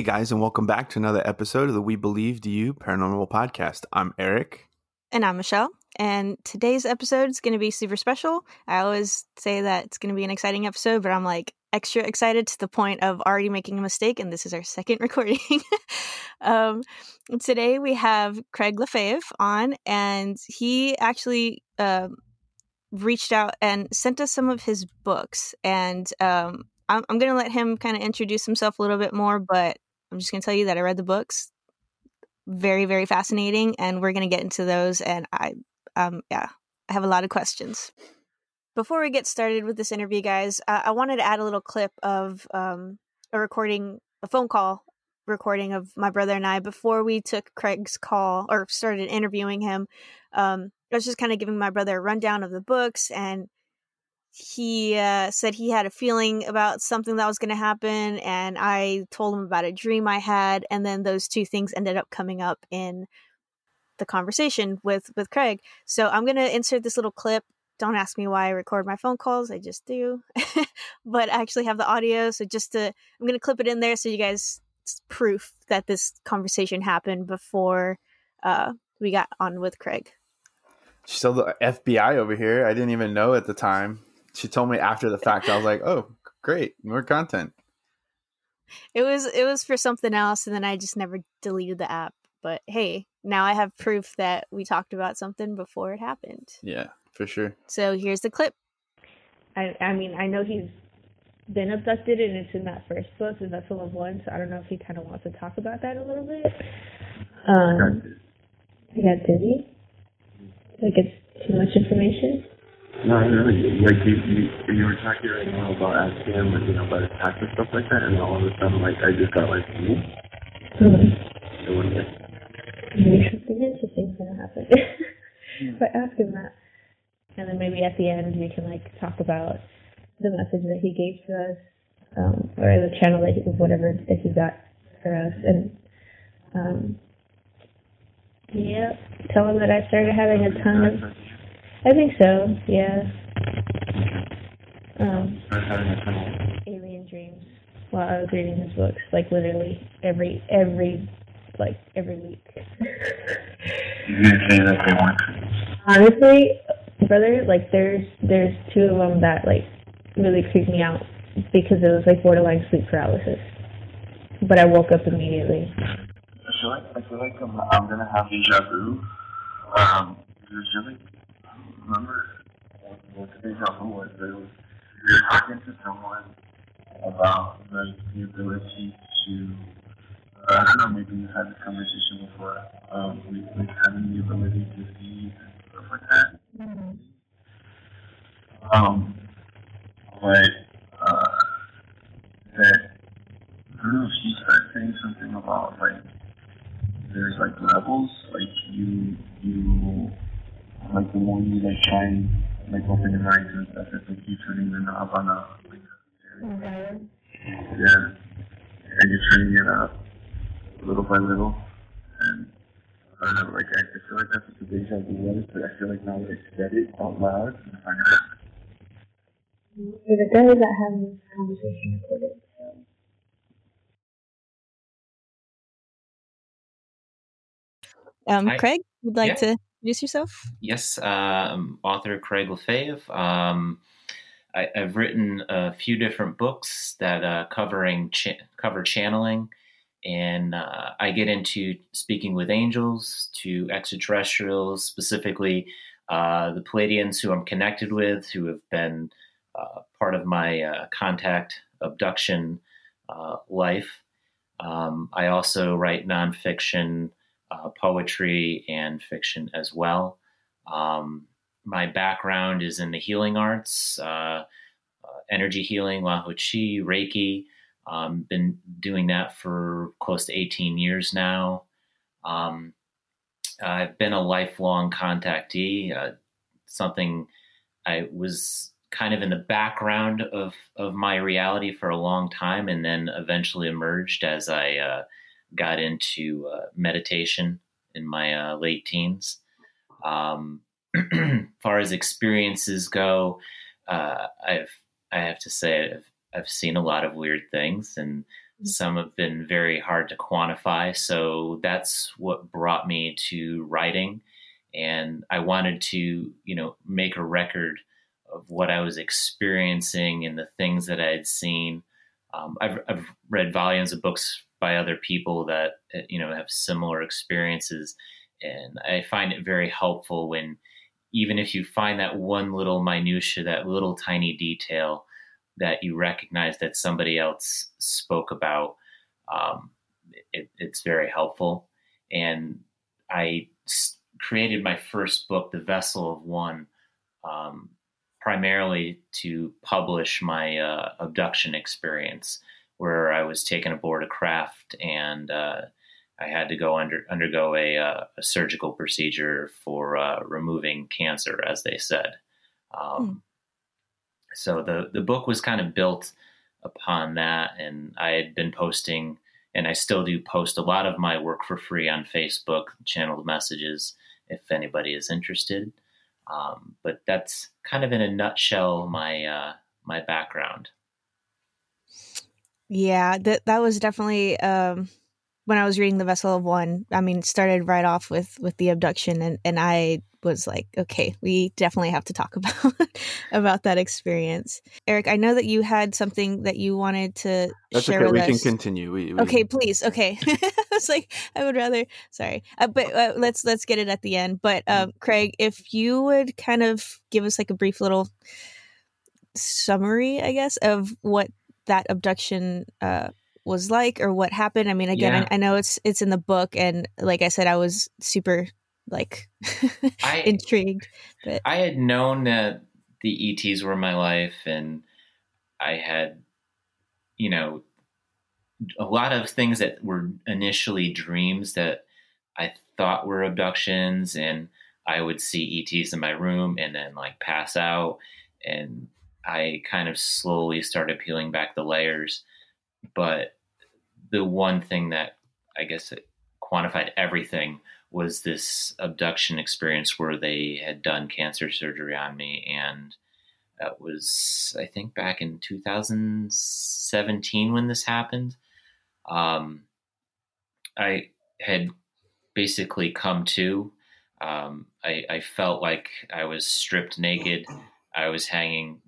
Hey guys, and welcome back to another episode of the We Believe You Paranormal Podcast. I'm Eric. And I'm Michelle. And today's episode is going to be super special. I always say that it's going to be an exciting episode, but I'm like extra excited to the point of already making a mistake. And this is our second recording. um, today we have Craig Lefebvre on, and he actually uh, reached out and sent us some of his books. And um, I'm, I'm going to let him kind of introduce himself a little bit more, but I'm just going to tell you that I read the books. Very, very fascinating. And we're going to get into those. And I, um, yeah, I have a lot of questions. Before we get started with this interview, guys, uh, I wanted to add a little clip of um, a recording, a phone call recording of my brother and I before we took Craig's call or started interviewing him. Um, I was just kind of giving my brother a rundown of the books and he uh, said he had a feeling about something that was going to happen and i told him about a dream i had and then those two things ended up coming up in the conversation with with craig. So i'm going to insert this little clip. Don't ask me why i record my phone calls i just do. But i actually have the audio so just to i'm going to clip it in there so you guys proof that this conversation happened before uh, we got on with craig. She's still the FBI over here. I didn't even know at the time she told me after the fact. I was like, "Oh, great, more content." It was it was for something else, and then I just never deleted the app. But hey, now I have proof that we talked about something before it happened. Yeah, for sure. So here's the clip. I I mean I know he's been abducted, and it's in that first book, the Vessel of One. So I don't know if he kind of wants to talk about that a little bit. Um, he got dizzy. Like it's too much information. No, really. Like you, you, you were talking right now about asking him, like, you know, about attack and stuff like that, and all of a sudden, like, I just got like, hmm? Mm-hmm. So what is it? Maybe something interesting's gonna happen. but ask him that, and then maybe at the end we can like talk about the message that he gave to us, um, or the channel that he, whatever that he got for us, and um, yeah, tell him that I started having a ton of. I think so. Yeah. Um, having a alien dreams while I was reading his books, like literally every every like every week. You didn't say that they weren't dreams. Honestly, brother, like there's there's two of them that like really creeped me out because it was like borderline sleep paralysis. But I woke up immediately. I feel like I feel like I'm, I'm gonna have deja vu. Um, because I feel like I don't remember what, deja vu was, it was you were talking to someone about like the ability to. Uh, I don't know, maybe you've had this conversation before. Um, with, with having the ability to see and stuff like that. Um, but uh, that I don't know if she started saying something about like there's like levels, like you you like the more you like try and like open your eyes and stuff, it's like you turning the up on a like Mm-hmm. yeah, and you're turning it up little by little, and I don't know, like I, I feel like that's what the deja vu was, but I feel like now that I said it out loud, I find it So the guy that has this conversation recorded. So. Um, Hi. Craig, you'd like Yeah. to introduce yourself? Yes, um, author Craig Lefebvre. Um, I, I've written a few different books that uh, covering cha- cover channeling, and uh, I get into speaking with angels, to extraterrestrials, specifically uh, the Pleiadians who I'm connected with, who have been uh, part of my uh, contact abduction life. Um, I also write nonfiction, uh, poetry, and fiction as well. Um, my background is in the healing arts, uh, uh, energy healing, Lahochi, Reiki. Um, been doing that for close to 18 years now. Um, I've been a lifelong contactee, uh, something I was kind of in the background of, of my reality for a long time and then eventually emerged as I uh, got into uh, meditation in my uh, late teens. Um, far as experiences go, uh, I've I have to say I've I've seen a lot of weird things, and some have been very hard to quantify. So that's what brought me to writing. And I wanted to, you know, make a record of what I was experiencing and the things that I had seen. Um, I've, I've read volumes of books by other people that, you know, have similar experiences. And I find it very helpful when, even if you find that one little minutia, that little tiny detail, that you recognize that somebody else spoke about, um, it, it's very helpful. And I created my first book, The Vessel of One, um, primarily to publish my uh, abduction experience, where I was taken aboard a craft and uh, I had to go under undergo a, uh, a surgical procedure for uh, removing cancer, as they said. Um, mm so the the book was kind of built upon that, and I had been posting, and I still do post a lot of my work for free on Facebook, channeled messages, if anybody is interested. Um, but that's kind of in a nutshell my uh, my background. Yeah, that that was definitely um, when I was reading the Vessel of One. I mean, started right off with with the abduction, and and I was like, okay, we definitely have to talk about about that experience. Eric, I know that you had something that you wanted to That's share okay. we us. can continue. We, we... Okay, please. Okay, I was like, I would rather. Sorry, uh, but uh, let's let's get it at the end. But mm. um, Craig, if you would kind of give us like a brief little summary, I guess, of what that abduction uh, was like or what happened. I mean, again, yeah. I, I know it's it's in the book, and like I said, I was super like I, intrigued. But I had known that the ETs were my life, and I had, you know, a lot of things that were initially dreams that I thought were abductions, and I would see ETs in my room and then like pass out, and I kind of slowly started peeling back the layers. But the one thing that I guess it quantified everything was this abduction experience where they had done cancer surgery on me and that was i think back in 2017 when this happened. Um, i had basically come to um, I, I, felt like i was stripped naked. I was hanging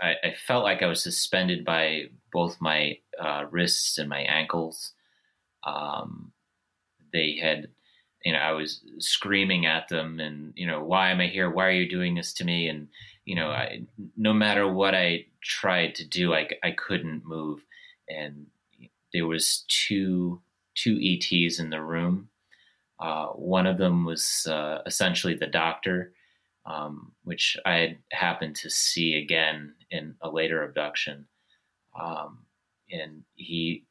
I, I felt like i was suspended by both my uh, wrists and my ankles um, they had you know, I was screaming at them and, you know, why am I here? Why are you doing this to me? And, you know, I, no matter what I tried to do, I, I couldn't move. And there was two, two ETs in the room. Uh, one of them was uh, essentially the doctor, um, which I had happened to see again in a later abduction. Um, and he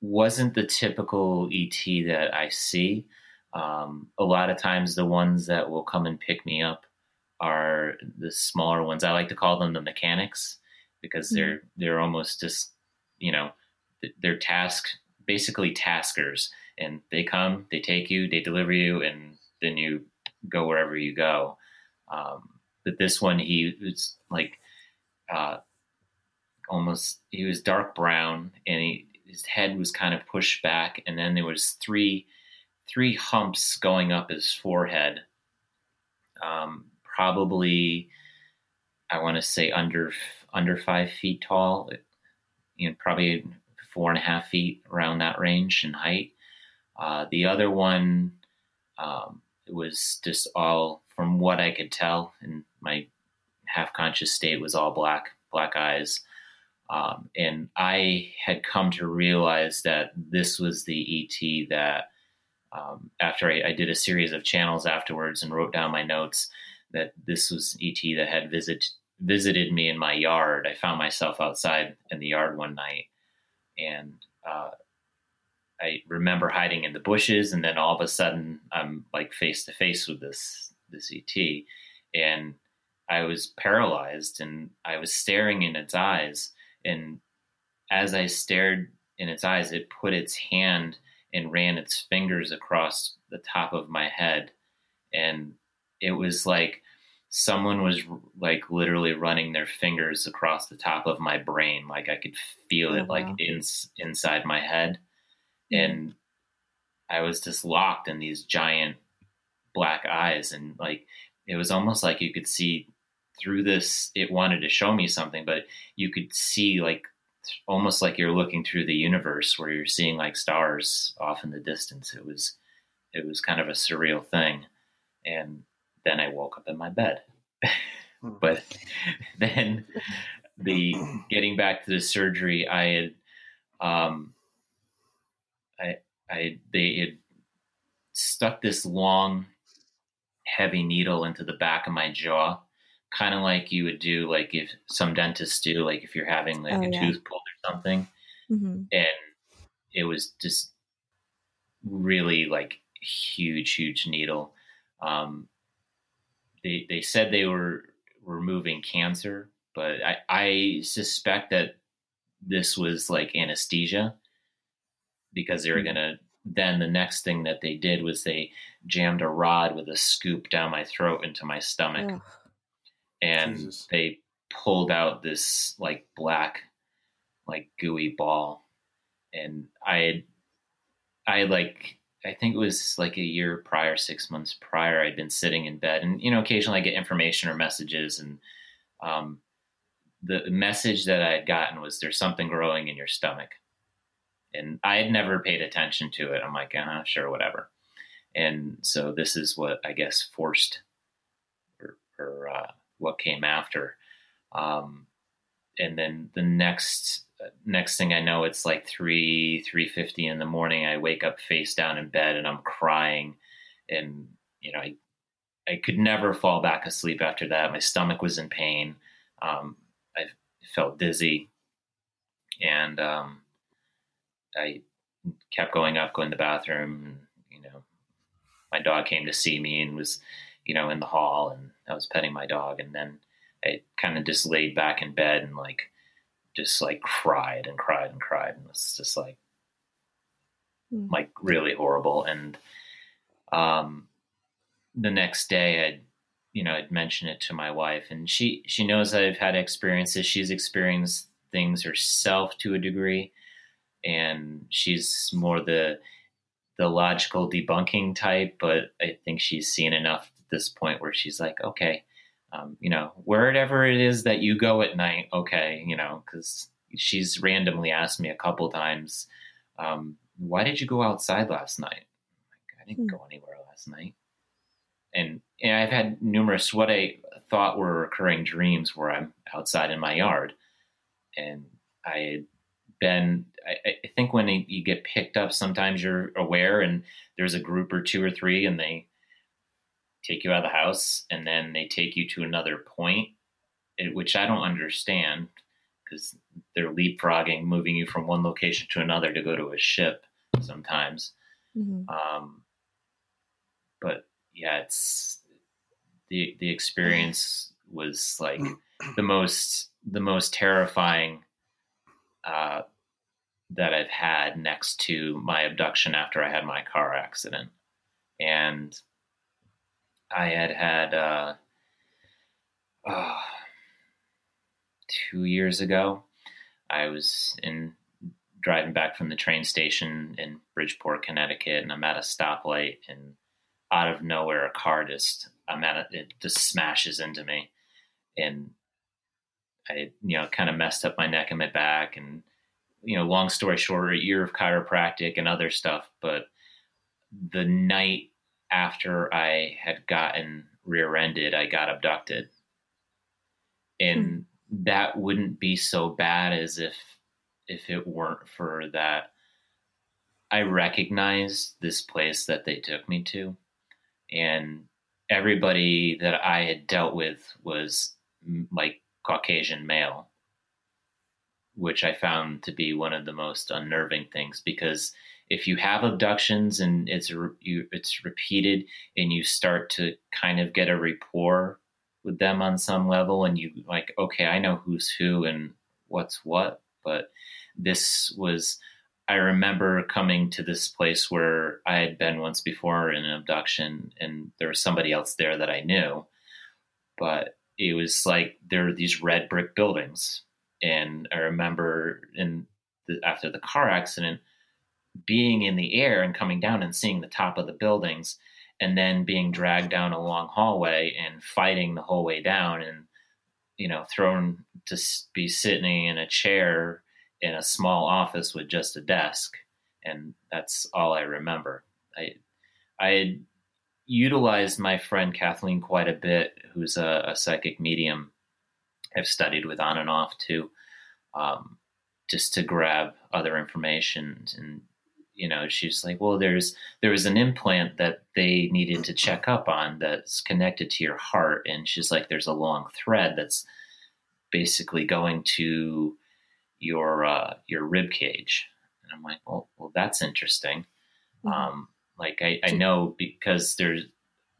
wasn't the typical ET that I see. Um, a lot of times, the ones that will come and pick me up are the smaller ones. I like to call them the mechanics because mm-hmm. they're they're almost just you know they're task basically taskers, and they come, they take you, they deliver you, and then you go wherever you go. Um, but this one, he was like uh, almost he was dark brown, and he, his head was kind of pushed back, and then there was three three humps going up his forehead. Um, probably, I want to say under under five feet tall. You know, probably four and a half feet around that range in height. Uh, the other one um, was just all, from what I could tell in my half conscious state, was all black, black eyes. Um, and I had come to realize that this was the ET that um, after I, I, did a series of channels afterwards and wrote down my notes that this was ET that had visit, visited me in my yard. I found myself outside in the yard one night and uh, I remember hiding in the bushes and then all of a sudden I'm like face to face with this this ET and I was paralyzed and I was staring in its eyes and as I stared in its eyes it put its hand and ran its fingers across the top of my head. And it was like someone was like literally running their fingers across the top of my brain. Like i could feel Oh, it like in, inside my head. Hmm. And i was just locked in these giant black eyes. And like it was almost like you could see through this it wanted to show me something but you could see like almost like you're looking through the universe where you're seeing like stars off in the distance. It was it was kind of a surreal thing. And then i woke up in my bed. But then the getting back to the surgery i had um i i they had stuck this long heavy needle into the back of my jaw kind of like you would do like if some dentists do like if you're having like Oh, a yeah. tooth pulled or something hmm and it was just really like huge huge needle um they they said they were removing cancer but i i suspect that this was like anesthesia because they were Mhm. gonna then the next thing that they did was they jammed a rod with a scoop down my throat into my stomach. And Jesus. they pulled out this like black like gooey ball. And i had i had, like i think it was like a year prior six months prior i'd been sitting in bed. And you know occasionally i get information or messages and um, the message that i had gotten was there's something growing in your stomach. And i had never paid attention to it. I'm like uh, sure whatever. And so this is what i guess forced or, or uh, what came after um, and then the next next thing I know, it's like three three fifty in the morning. I wake up face down in bed and I'm crying, and you know I I could never fall back asleep after that. My stomach was in pain. Um, I felt dizzy, and um, I kept going up, going to the bathroom. And, you know, my dog came to see me and was you know in the hall, and I was petting my dog, and then I kind of just laid back in bed and like just like cried and cried and cried and it's just like Mm. like really horrible and um the next day I'd you know I'd mention it to my wife and she she knows I've had experiences she's experienced things herself to a degree and she's more the the logical debunking type but I think she's seen enough this point where she's like okay um, you know, wherever it is that you go at night, okay, you know, because she's randomly asked me a couple times, um, why did you go outside last night? Like, I didn't Hmm. go anywhere last night. And, and I've had numerous what I thought were recurring dreams where I'm outside in my yard. And I had been, I, I think when you get picked up, sometimes you're aware and there's a group or two or three and they, take you out of the house and then they take you to another point, which I don't understand because they're leapfrogging, moving you from one location to another to go to a ship sometimes. Mhm. Um, but yeah, it's the the experience was like the most the most terrifying uh, that I've had next to my abduction after I had my car accident, and I had had uh, uh, two years ago. I was in driving back from the train station in Bridgeport, Connecticut, and I'm at a stoplight, and out of nowhere, a car just I'm at a, it just smashes into me, and I you know kind of messed up my neck and my back, and you know long story short, a year of chiropractic and other stuff, but the night after I had gotten rear-ended, I got abducted, and hmm. that wouldn't be so bad as if if it weren't for that. I recognized this place that they took me to, and everybody that I had dealt with was like Caucasian male, which I found to be one of the most unnerving things because if you have abductions and it's you, it's repeated and you start to kind of get a rapport with them on some level and you like okay I know who's who and what's what but this was I remember coming to this place where I had been once before in an abduction and there was somebody else there that I knew but it was like there are these red brick buildings, and I remember in the, after the car accident being in the air and coming down and seeing the top of the buildings and then being dragged down a long hallway and fighting the whole way down and you know thrown to be sitting in a chair in a small office with just a desk. And that's all i remember. I i utilized my friend kathleen quite a bit who's a, a psychic medium. I've studied with on and off too um, just to grab other information and you know she's like well there's there was an implant that they needed to check up on that's connected to your heart. And she's like there's a long thread that's basically going to your uh, your rib cage. And i'm like well well that's interesting. Mm-hmm. um, like I, I know because there's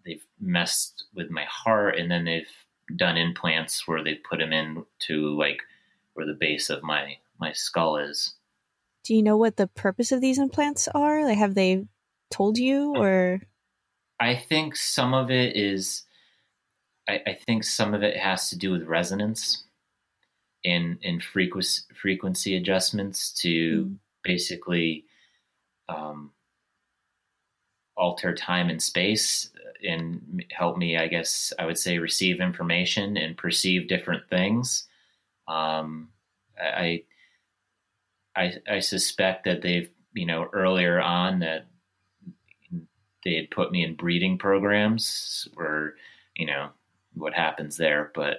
they've messed with my heart and then they've done implants where they put them in to like where the base of my my skull is do you know what the purpose of these implants are? Like, have they told you or? I think some of it is, I, I think some of it has to do with resonance in in frequency frequency adjustments to mm. basically um, alter time and space and help me, I guess I would say, receive information and perceive different things. Um, I I, I suspect that they've, you know, earlier on that they had put me in breeding programs or, you know, what happens there. But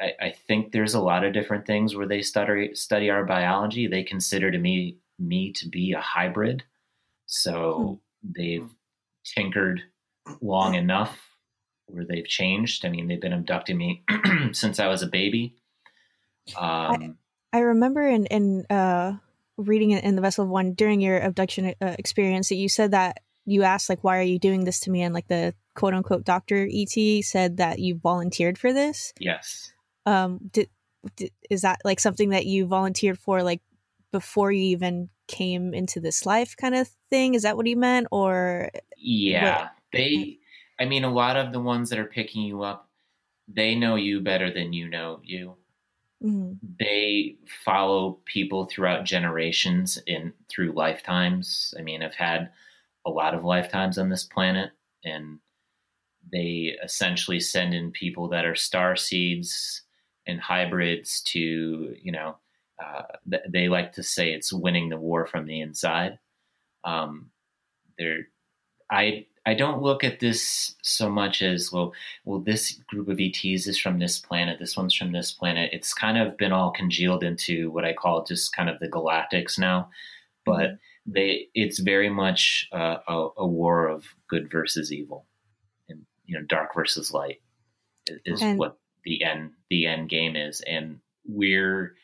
I, I think there's a lot of different things where they study study our biology. They consider to me me to be a hybrid. So hmm. they've tinkered long enough where they've changed. I mean, they've been abducting me since I was a baby. Um, I remember in in uh, reading in the Vessel of One during your abduction uh, experience that you said that you asked like, "Why are you doing this to me?" and like the quote unquote doctor ET said that you volunteered for this. Yes. Um. Did, did is that like something that you volunteered for like before you even came into this life kind of thing? Is that what he meant or? Yeah, what? they. I mean, a lot of the ones that are picking you up, they know you better than you know you. Mm-hmm. They follow people throughout generations in through lifetimes. I mean, I've had a lot of lifetimes on this planet, and they essentially send in people that are star seeds and hybrids to, you know, uh, they like to say it's winning the war from the inside. Um, they're, I I don't look at this so much as well. Well, this group of ETs is from this planet. This one's from this planet. It's kind of been all congealed into what I call just kind of the galactics now. But mm-hmm. they, it's very much uh, a, a, war of good versus evil, and you know, dark versus light is, and- what the end the end game is. And we're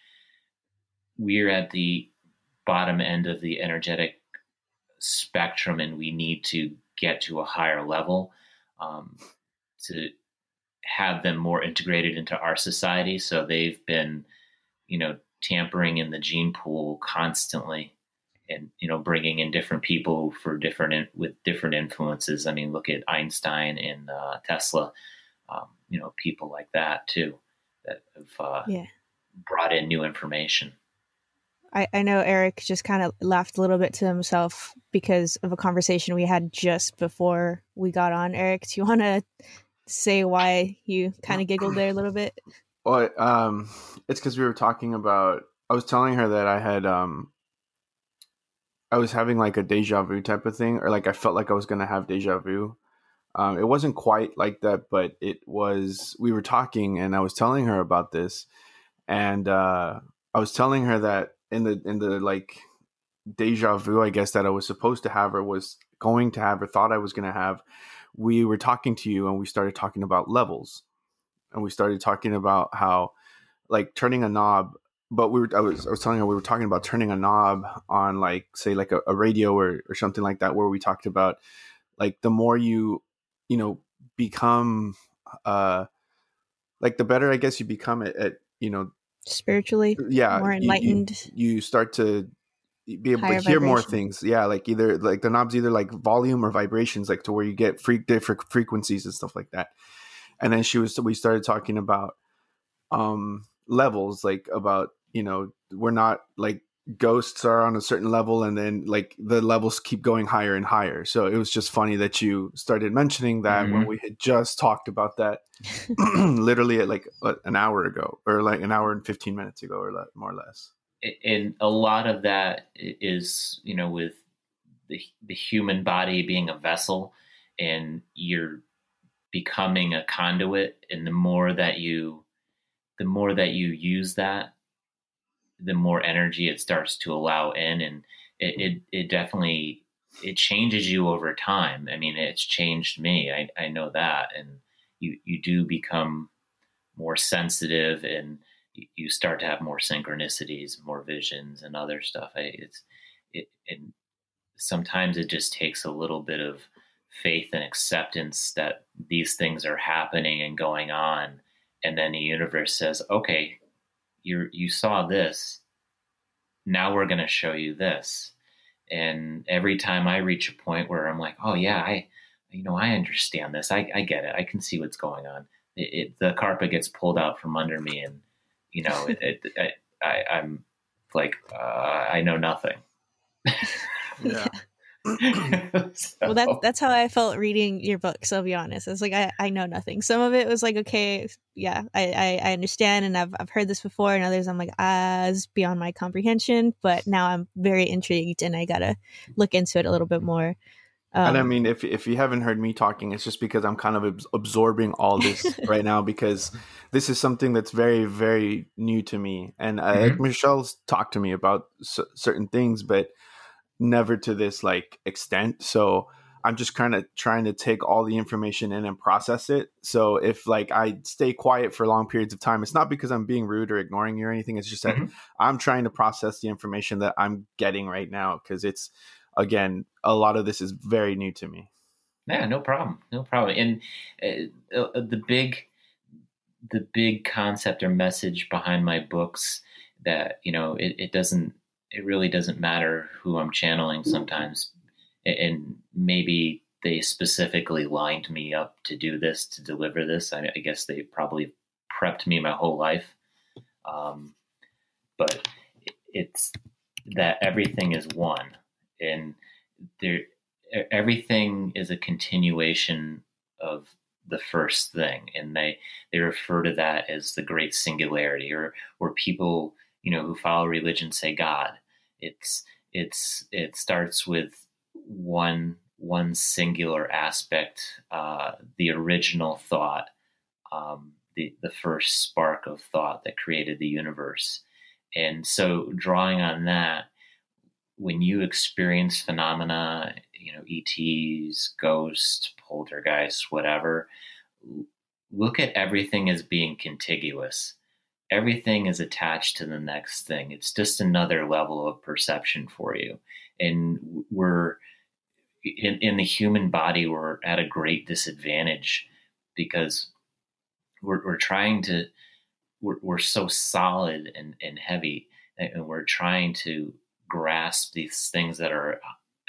we're at the bottom end of the energetic spectrum, and we need to get to a higher level um, to have them more integrated into our society. So they've been, you know, tampering in the gene pool constantly and you know bringing in different people for different with different influences i mean look at einstein and uh, tesla um, you know people like that too that have uh, yeah. brought in new information I, I know Eric just kind of laughed a little bit to himself because of a conversation we had just before we got on. Eric, do you want to say why you kind of giggled there a little bit? Well, um, it's because we were talking about. I was telling her that I had, um, I was having like a deja vu type of thing, or like I felt like I was gonna have deja vu. Um, it wasn't quite like that, but it was. We were talking, and I was telling her about this, and uh, I was telling her that in the in the like deja vu, I guess that I was supposed to have or was going to have or thought I was going to have, we were talking to you and we started talking about levels, and we started talking about how like turning a knob. But we were I was I was telling her we were talking about turning a knob on like say like a, a radio or or something like that where we talked about like the more you you know become uh like the better I guess you become at, at you know spiritually yeah more enlightened you, you, you start to be able Higher to hear vibration. more things yeah like either like the knobs either like volume or vibrations like to where you get freak different frequencies and stuff like that and then she was we started talking about um levels like about you know we're not like ghosts are on a certain level and then like the levels keep going higher and higher so it was just funny that you started mentioning that mm-hmm. when we had just talked about that literally at like an hour ago or like an hour and 15 minutes ago or more or less and a lot of that is you know with the, the human body being a vessel and you're becoming a conduit and the more that you the more that you use that the more energy it starts to allow in and it, it, it definitely it changes you over time. I mean it's changed me i, I know that and you you do become more sensitive and you start to have more synchronicities more visions and other stuff. It's it and sometimes it just takes a little bit of faith and acceptance that these things are happening and going on and then the universe says okay you you saw this. Now we're going to show you this. And every time i reach a point where i'm like oh yeah i you know i understand this. I, I get it. I can see what's going on. It, it, the carpet gets pulled out from under me and you know it, it I, i'm like uh, i know nothing. Yeah so. Well, that's that's how I felt reading your books. I'll be honest. It's like I, I know nothing. Some of it was like okay, yeah, I, I, I understand, and I've I've heard this before, and others I'm like ah, it's beyond my comprehension. But now I'm very intrigued, and I gotta look into it a little bit more. Um, and I um, mean, if if you haven't heard me talking, it's just because I'm kind of absorbing all this right now because this is something that's very very new to me, and uh, mm-hmm. Michelle's talked to me about c- certain things, but never to this like extent. So I'm just kind of trying to take all the information in and process it. So if like I stay quiet for long periods of time, it's not because I'm being rude or ignoring you or anything. It's just that mm-hmm. I'm trying to process the information that I'm getting right now because it's again a lot of this is very new to me. Yeah, no problem, no problem. And uh, uh, the big, the big concept or message behind my books that you know it, it doesn't it really doesn't matter who I'm channeling sometimes. And maybe they specifically lined me up to do this, to deliver this. I, I guess they probably prepped me my whole life. Um, but it's that everything is one and there, everything is a continuation of the first thing and they they refer to that as the great singularity or or people you know who follow religion say god it's it's it starts with one one singular aspect, uh, the original thought, um, the the first spark of thought that created the universe, and so drawing on that, when you experience phenomena, you know, ETs, ghosts, poltergeists, whatever, look at everything as being contiguous everything is attached to the next thing. It's just another level of perception for you. And we're in, in the human body, we're at a great disadvantage because we're, we're trying to, we're, we're so solid and, and heavy, and we're trying to grasp these things that are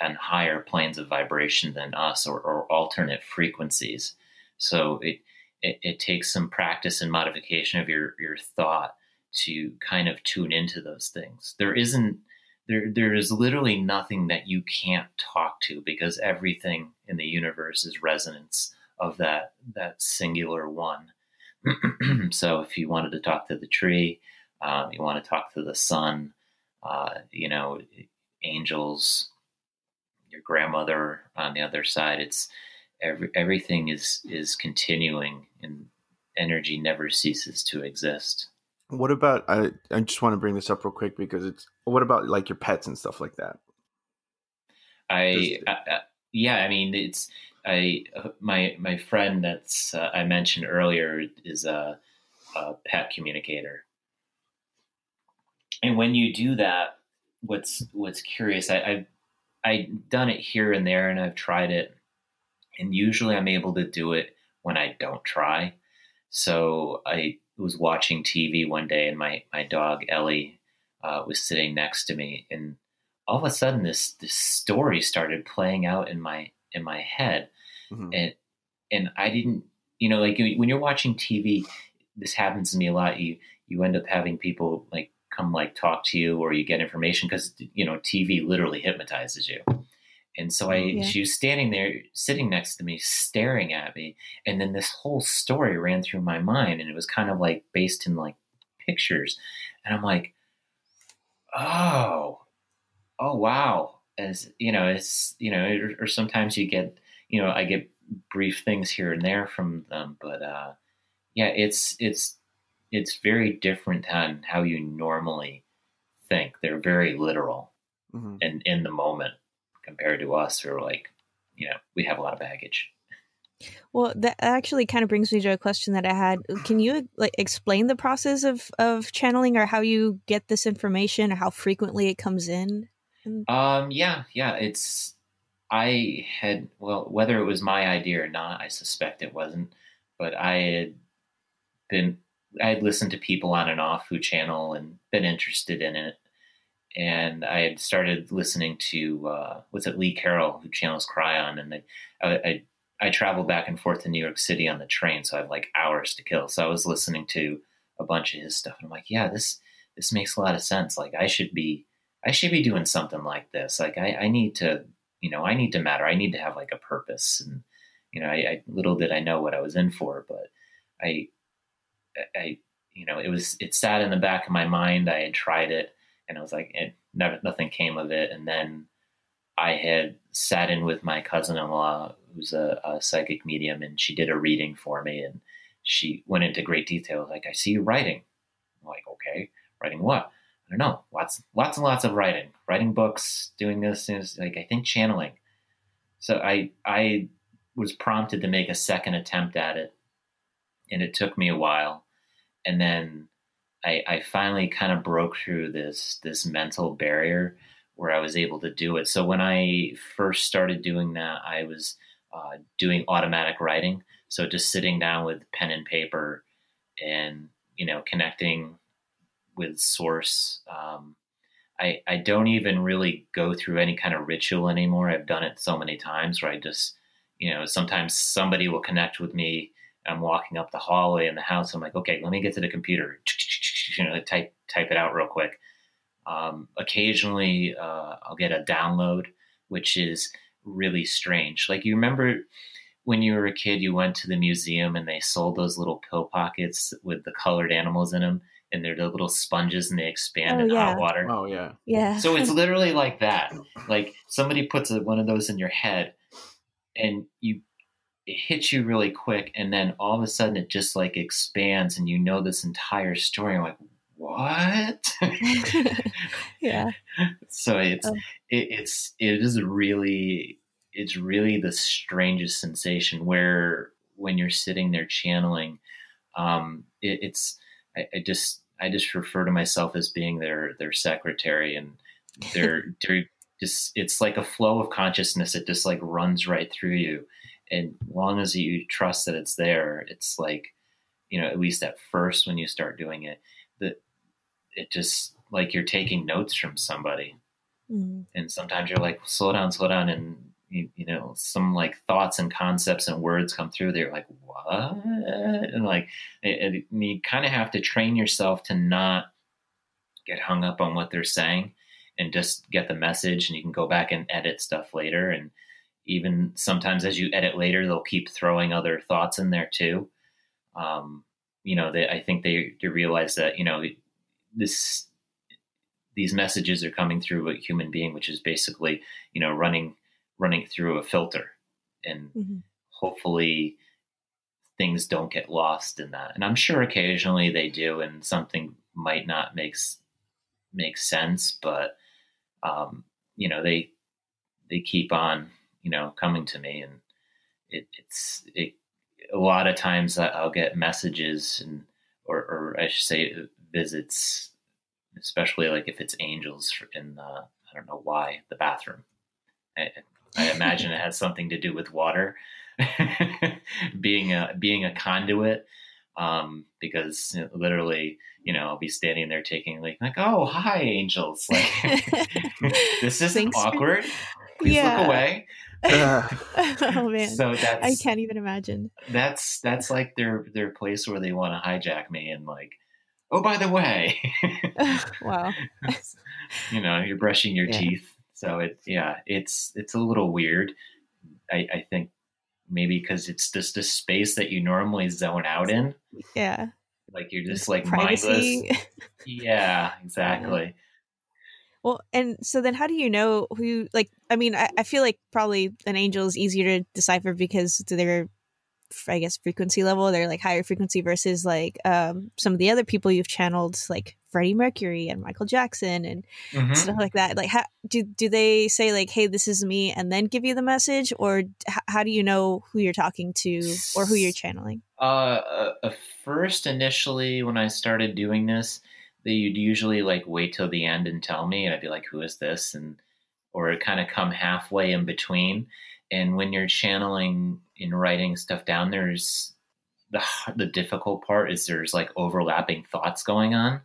on higher planes of vibration than us or, or alternate frequencies. So it, it, it takes some practice and modification of your your thought to kind of tune into those things. There isn't there there is literally nothing that you can't talk to because everything in the universe is resonance of that that singular one. so if you wanted to talk to the tree, um, you want to talk to the sun, uh, you know, angels, your grandmother on the other side. It's every, everything is is continuing and energy never ceases to exist. What about I, I just want to bring this up real quick because it's what about like your pets and stuff like that? I, I, I yeah i mean it's i uh, my my friend that's uh, i mentioned earlier is a, a pet communicator. And when you do that what's what's curious i i've i've done it here and there and i've tried it and usually I'm able to do it when I don't try. So I was watching TV one day, and my my dog Ellie uh, was sitting next to me, and all of a sudden this this story started playing out in my in my head, mm-hmm. and and I didn't you know, like when you're watching TV, this happens to me a lot. You you end up having people like come like talk to you or you get information because you know TV literally hypnotizes you. And so I, yeah. she was standing there, sitting next to me, staring at me, and then this whole story ran through my mind, and it was kind of like based in like pictures, and I'm like, oh, oh wow, as you know, it's you know, or, or sometimes you get, you know, I get brief things here and there from them, but uh, yeah, it's it's it's very different than how you normally think. They're very literal mm-hmm. and in the moment compared to us who are like, you know, we have a lot of baggage. Well, that actually kind of brings me to a question that I had. Can you like explain the process of of channeling or how you get this information or how frequently it comes in? Um yeah, yeah, it's I had well, whether it was my idea or not, I suspect it wasn't, but I had been I had listened to people on and off who channel and been interested in it. And I had started listening to uh, what's it Lee Carroll who channels Kryon, and I, I I travel back and forth to New York City on the train, so I have like hours to kill. So I was listening to a bunch of his stuff, and I'm like, yeah, this this makes a lot of sense. Like I should be I should be doing something like this. Like I, I need to, you know, I need to matter. I need to have like a purpose. And you know, I, I little did I know what I was in for, but I I, you know, it was, it sat in the back of my mind. I had tried it and I was like, it never, nothing came of it. And then I had sat in with my cousin-in-law, who's a, a psychic medium, and she did a reading for me. And she went into great detail. Like, I see you writing. I'm like, okay, writing what? I don't know. Lots, lots and lots of writing, writing books, doing this, is like I think channeling. So I, I was prompted to make a second attempt at it, and it took me a while and then I, I finally kind of broke through this this mental barrier where I was able to do it. So when I first started doing that, I was uh, doing automatic writing. So just sitting down with pen and paper, and you know connecting with source. Um, I I don't even really go through any kind of ritual anymore. I've done it so many times where I just you know sometimes somebody will connect with me I'm walking up the hallway in the house. I'm like, okay, let me get to the computer. You know, type type it out real quick. Um, occasionally, uh, I'll get a download, which is really strange. Like you remember when you were a kid, you went to the museum and they sold those little pill pockets with the colored animals in them, and they're the little sponges and they expand oh, in yeah. hot water. Oh yeah, yeah. So it's literally like that. Like somebody puts a, one of those in your head, and you it hits you really quick and then all of a sudden it just like expands and you know this entire story I'm like what? Yeah. So it's oh. it, it's it is really it's really the strangest sensation where when you're sitting there channeling um it, it's I, I just I just refer to myself as being their their secretary and they're they're just it's like a flow of consciousness it just like runs right through you and long as you trust that it's there, it's like, you know, at least at first when you start doing it, that it just like you're taking notes from somebody. Mm-hmm. And sometimes you're like, slow down, slow down. And, you, you, know, some like thoughts and concepts and words come through. They're like, what? And like, it, it, you kind of have to train yourself to not get hung up on what they're saying and just get the message and you can go back and edit stuff later. And, even sometimes as you edit later, they'll keep throwing other thoughts in there too. Um, you know, they, I think they, they realize that, you know, this, these messages are coming through a human being, which is basically, you know, running, running through a filter and mm-hmm. hopefully things don't get lost in that. And I'm sure occasionally they do, and something might not makes, make sense, but, um, you know, they, they keep on you know, coming to me, and it, it's it, a lot of times I'll get messages and or, or I should say visits, especially like if it's angels in the, I don't know why the bathroom. I, I imagine it has something to do with water, being a being a conduit um, because you know, literally, you know, I'll be standing there taking like, like, oh, hi, angels. Like, this isn't Thanks awkward. Please Yeah. look away. oh man, So that's I can't even imagine. that's that's like their their place where they want to hijack me and like, oh by the way, wow. you know, you're brushing your Yeah. teeth. So it yeah, it's it's a little weird. I, I think maybe because it's just a space that you normally zone out in. Yeah. Like you're just like mindless. Yeah, exactly. Well, and so then how do you know who, like, I mean, I, I feel like probably an angel is easier to decipher because they're, I guess, frequency level. They're like higher frequency versus like um, some of the other people you've channeled, like Freddie Mercury and Michael Jackson and Mhm. stuff like that. Like, how do, do they say, like, hey, this is me, and then give you the message? Or h- how do you know who you're talking to or who you're channeling? Uh, uh, uh, first, initially, when I started doing this, they'd usually like wait till the end and tell me, and I'd be like, "Who is this?" and or kind of come halfway in between. And when you're channeling and writing stuff down, there's the the difficult part is there's like overlapping thoughts going on,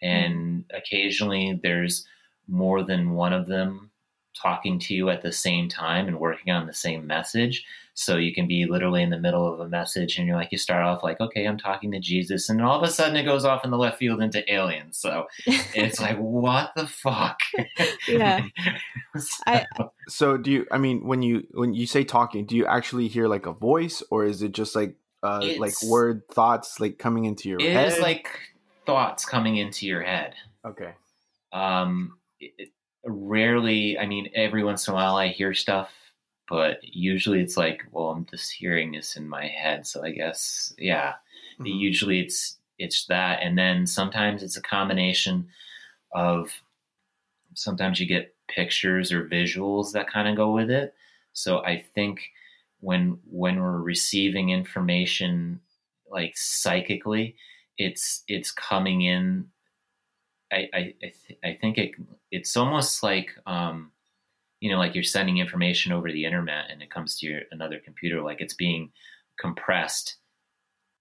hmm. and occasionally there's more than one of them talking to you at the same time and working on the same message. So you can be literally in the middle of a message and you're like, you start off like, okay, I'm talking to Jesus. And all of a sudden it goes off in the left field into aliens. So it's like, what the fuck? Yeah. I- So do you? I mean, when you when you say talking, do you actually hear like a voice, or is it just like uh like It's- word thoughts like coming into your it head? is like thoughts coming into your head. okay. Um, it, it- rarely, I mean, every once in a while I hear stuff, but usually it's like, well, I'm just hearing this in my head. So I guess, yeah, Mhm. usually it's it's that and then sometimes it's a combination of sometimes you get pictures or visuals that kind of go with it so i think when when we're receiving information like psychically it's it's coming in i i I, th- I think it it's almost like um you know like you're sending information over the internet and it comes to your another computer like it's being compressed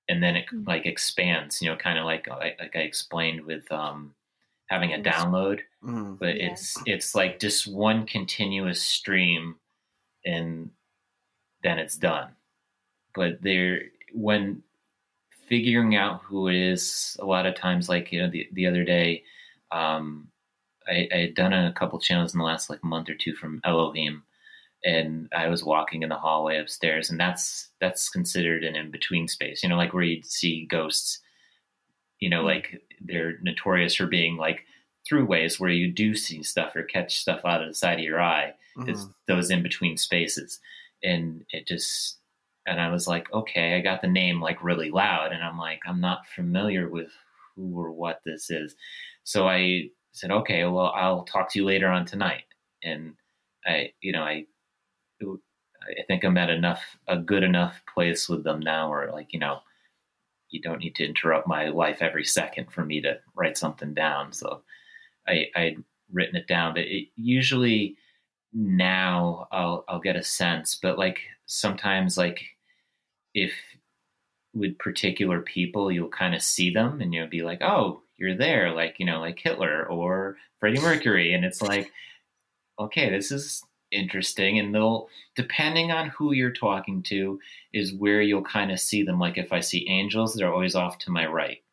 and then it Mm. like expands you know kind of like like like i explained with um having a Yes. download Mhm. but Yeah. it's it's like just one continuous stream and then it's done but there when figuring out who it is a lot of times like you know the, the other day um I, I had done a couple channels in the last like month or two from elohim and i was walking in the hallway upstairs and that's that's considered an in-between space you know like where you'd see ghosts you know Mm. like they're notorious for being like throughways where you do see stuff or catch stuff out of the side of your eye it's Mhm. those in between spaces and it just and i was like okay i got the name like really loud and i'm like i'm not familiar with who or what this is so i said okay well i'll talk to you later on tonight. And i you know i i think i'm at enough a good enough place with them now where like you know you don't need to interrupt my life every second for me to write something down. So i i'd written it down but it usually now I'll I'll get a sense, but like sometimes like if with particular people you'll kind of see them and you'll be like, "Oh, you're there," like, you know, like Hitler or Freddie Mercury and it's like okay, this is interesting and they'll depending on who you're talking to is where you'll kind of see them like if I see angels, they're always off to my right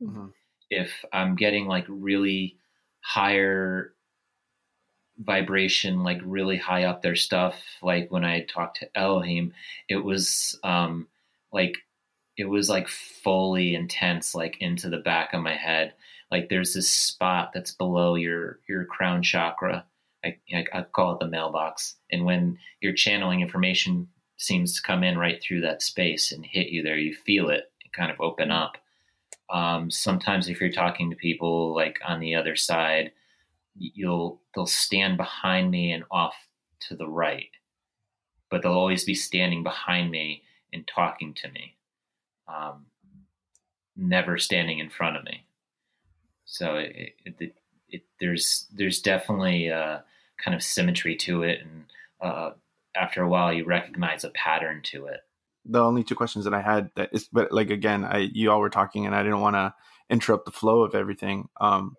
Mhm. if I'm getting like really higher vibration, like really high up their stuff, like when I talked to Elohim, it was um like it was like fully intense, like into the back of my head. Like there's this spot that's below your your crown chakra. I, I, call it the mailbox. And when you're channeling information seems to come in right through that space and hit you there, you feel it kind of open up um, sometimes if you're talking to people like on the other side you'll they'll stand behind me and off to the right but they'll always be standing behind me and talking to me um, never standing in front of me so it, it, it, there's there's definitely a kind of symmetry to it and uh, after a while you recognize a pattern to it the only two questions that I had that is, but like again, I you all were talking and I didn't want to interrupt the flow of everything. Um,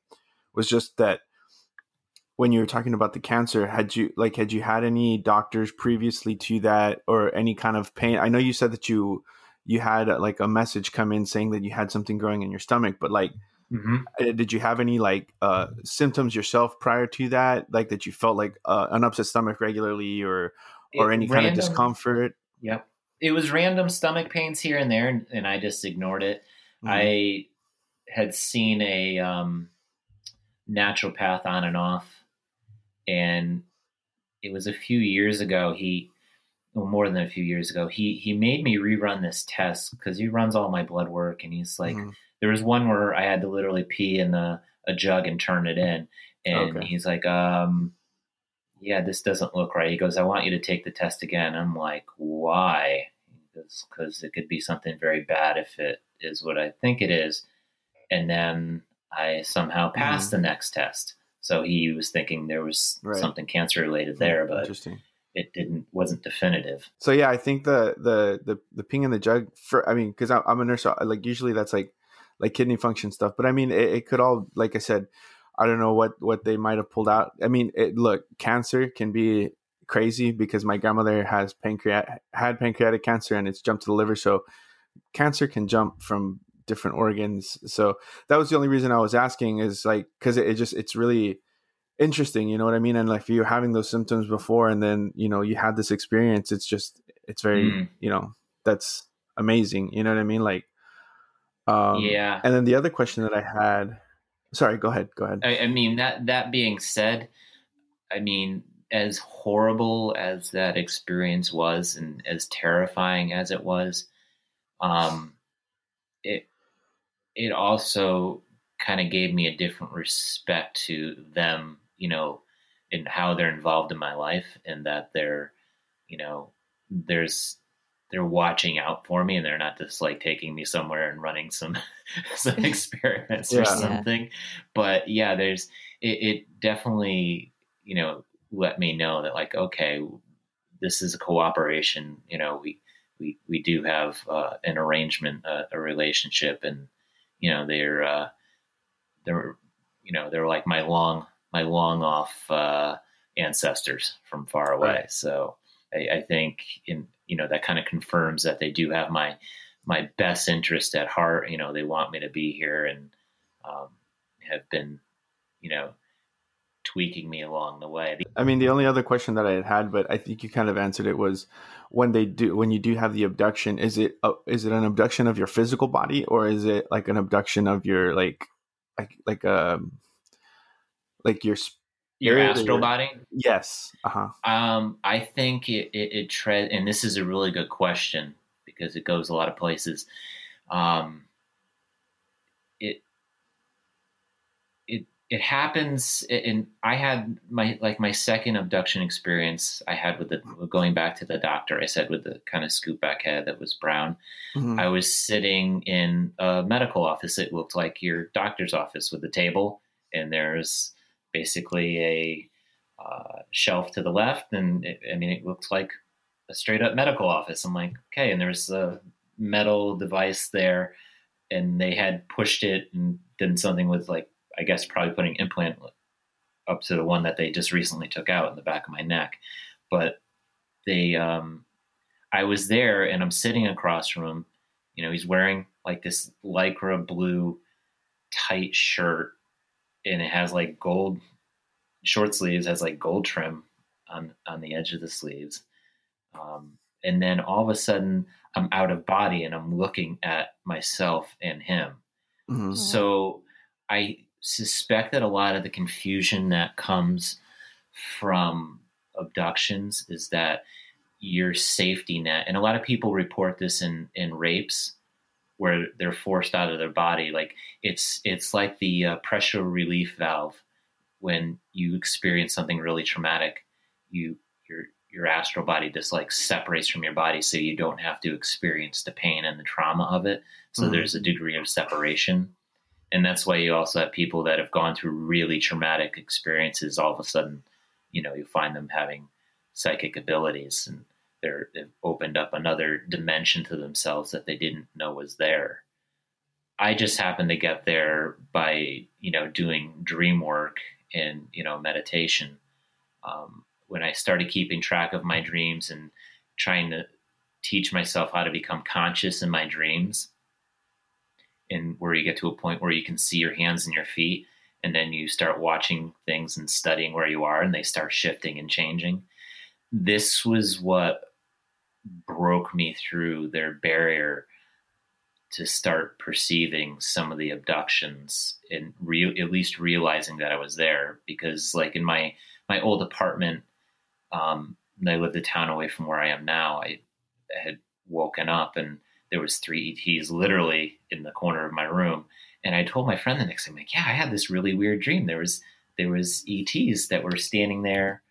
was just that when you were talking about the cancer, had you like had you had any doctors previously to that or any kind of pain? I know you said that you you had uh, like a message come in saying that you had something growing in your stomach, but like Mm-hmm. uh, did you have any like uh symptoms yourself prior to that like that you felt like uh, an upset stomach regularly or or It- any kind of discomfort Yep. It was random stomach pains here and there, and, and I just ignored it. Mhm. I had seen a um, naturopath on and off, and it was a few years ago. He, more than a few years ago, he he made me rerun this test because he runs all my blood work, and he's like, Mhm. there was one where I had to literally pee in a, a jug and turn it in, and Okay. he's like, um, yeah, this doesn't look right. He goes, I want you to take the test again. I'm like, why? Because it could be something very bad if it is what I think it is. And then I somehow passed the next test. So he was thinking there was Right. something cancer related there, but interesting it didn't wasn't definitive. so yeah i think the the the, the ping in the jug for i mean because i'm a nurse so like usually that's like like kidney function stuff but i mean it, it could all like i said i don't know what what they might have pulled out i mean it, look cancer can be crazy because my grandmother has pancreatic had pancreatic cancer and it's jumped to the liver so cancer can jump from different organs so that was the only reason i was asking is like because it, it just it's really interesting you know what i mean and like if you're having those symptoms before and then you know you had this experience it's just it's very Mm. you know that's amazing you know what i mean like um yeah. and then the other question that i had sorry go ahead go ahead I, I mean that that being said, I mean as horrible as that experience was and as terrifying as it was, um, it it also kind of gave me a different respect to them, you know, in how they're involved in my life and that they're, you know, there's they're watching out for me and they're not just like taking me somewhere and running some some experiments Yeah. or Yeah. something. But yeah, there's it, it definitely, you know, let me know that like, okay, this is a cooperation, you know, we we we do have uh, an arrangement, uh, a relationship, and you know they're uh, they're you know they're like my long my long off uh, ancestors from far away. Right. So I, I think in you know that kind of confirms that they do have my my best interest at heart. You know they want me to be here and um, have been you know tweaking me along the way. I mean, the only other question that I had had, but I think you kind of answered it, was when they do when you do have the abduction, is it uh, is it an abduction of your physical body or is it like an abduction of your like like like um like your Your astral body. yes uh huh Um, I think it, it, it tread, and this is a really good question because it goes a lot of places. Um, it it it happens, and I had my like my second abduction experience. I had with the going back to the doctor. I said with the kind of scoop back head that was brown. Mhm. I was sitting in a medical office. It looked like your doctor's office with a table, and there's basically a uh, shelf to the left, and it, I mean, it looked like a straight up medical office. I'm like, okay, and there's a metal device there, and they had pushed it and done something with like, I guess probably putting implant up to the one that they just recently took out in the back of my neck, but they, um, I was there and I'm sitting across from him. You know, he's wearing like this lycra blue tight shirt, and it has like gold short sleeves has like gold trim on on the edge of the sleeves. Um, and then all of a sudden, I'm out of body and I'm looking at myself and him. Mhm. So I suspect that a lot of the confusion that comes from abductions is that your safety net, and a lot of people report this in in rapes where they're forced out of their body. Like it's it's like the uh, pressure relief valve when you experience something really traumatic. You your your astral body just like separates from your body, so you don't have to experience the pain and the trauma of it. So Mhm. there's a degree of separation and that's why you also have people that have gone through really traumatic experiences all of a sudden you know you find them having psychic abilities and they're they've opened up another dimension to themselves that they didn't know was there i just happened to get there by you know doing dream work and you know meditation. Um, when I started keeping track of my dreams and trying to teach myself how to become conscious in my dreams, and where you get to a point where you can see your hands and your feet, and then you start watching things and studying where you are, and they start shifting and changing. This was what broke me through their barrier to start perceiving some of the abductions and re- at least realizing that I was there. Because like in my my old apartment um I lived a town away from where I am now I had woken up and there was three ETs literally in the corner of my room. And I told my friend the next day I'm like yeah I had this really weird dream. There was there was ETs that were standing there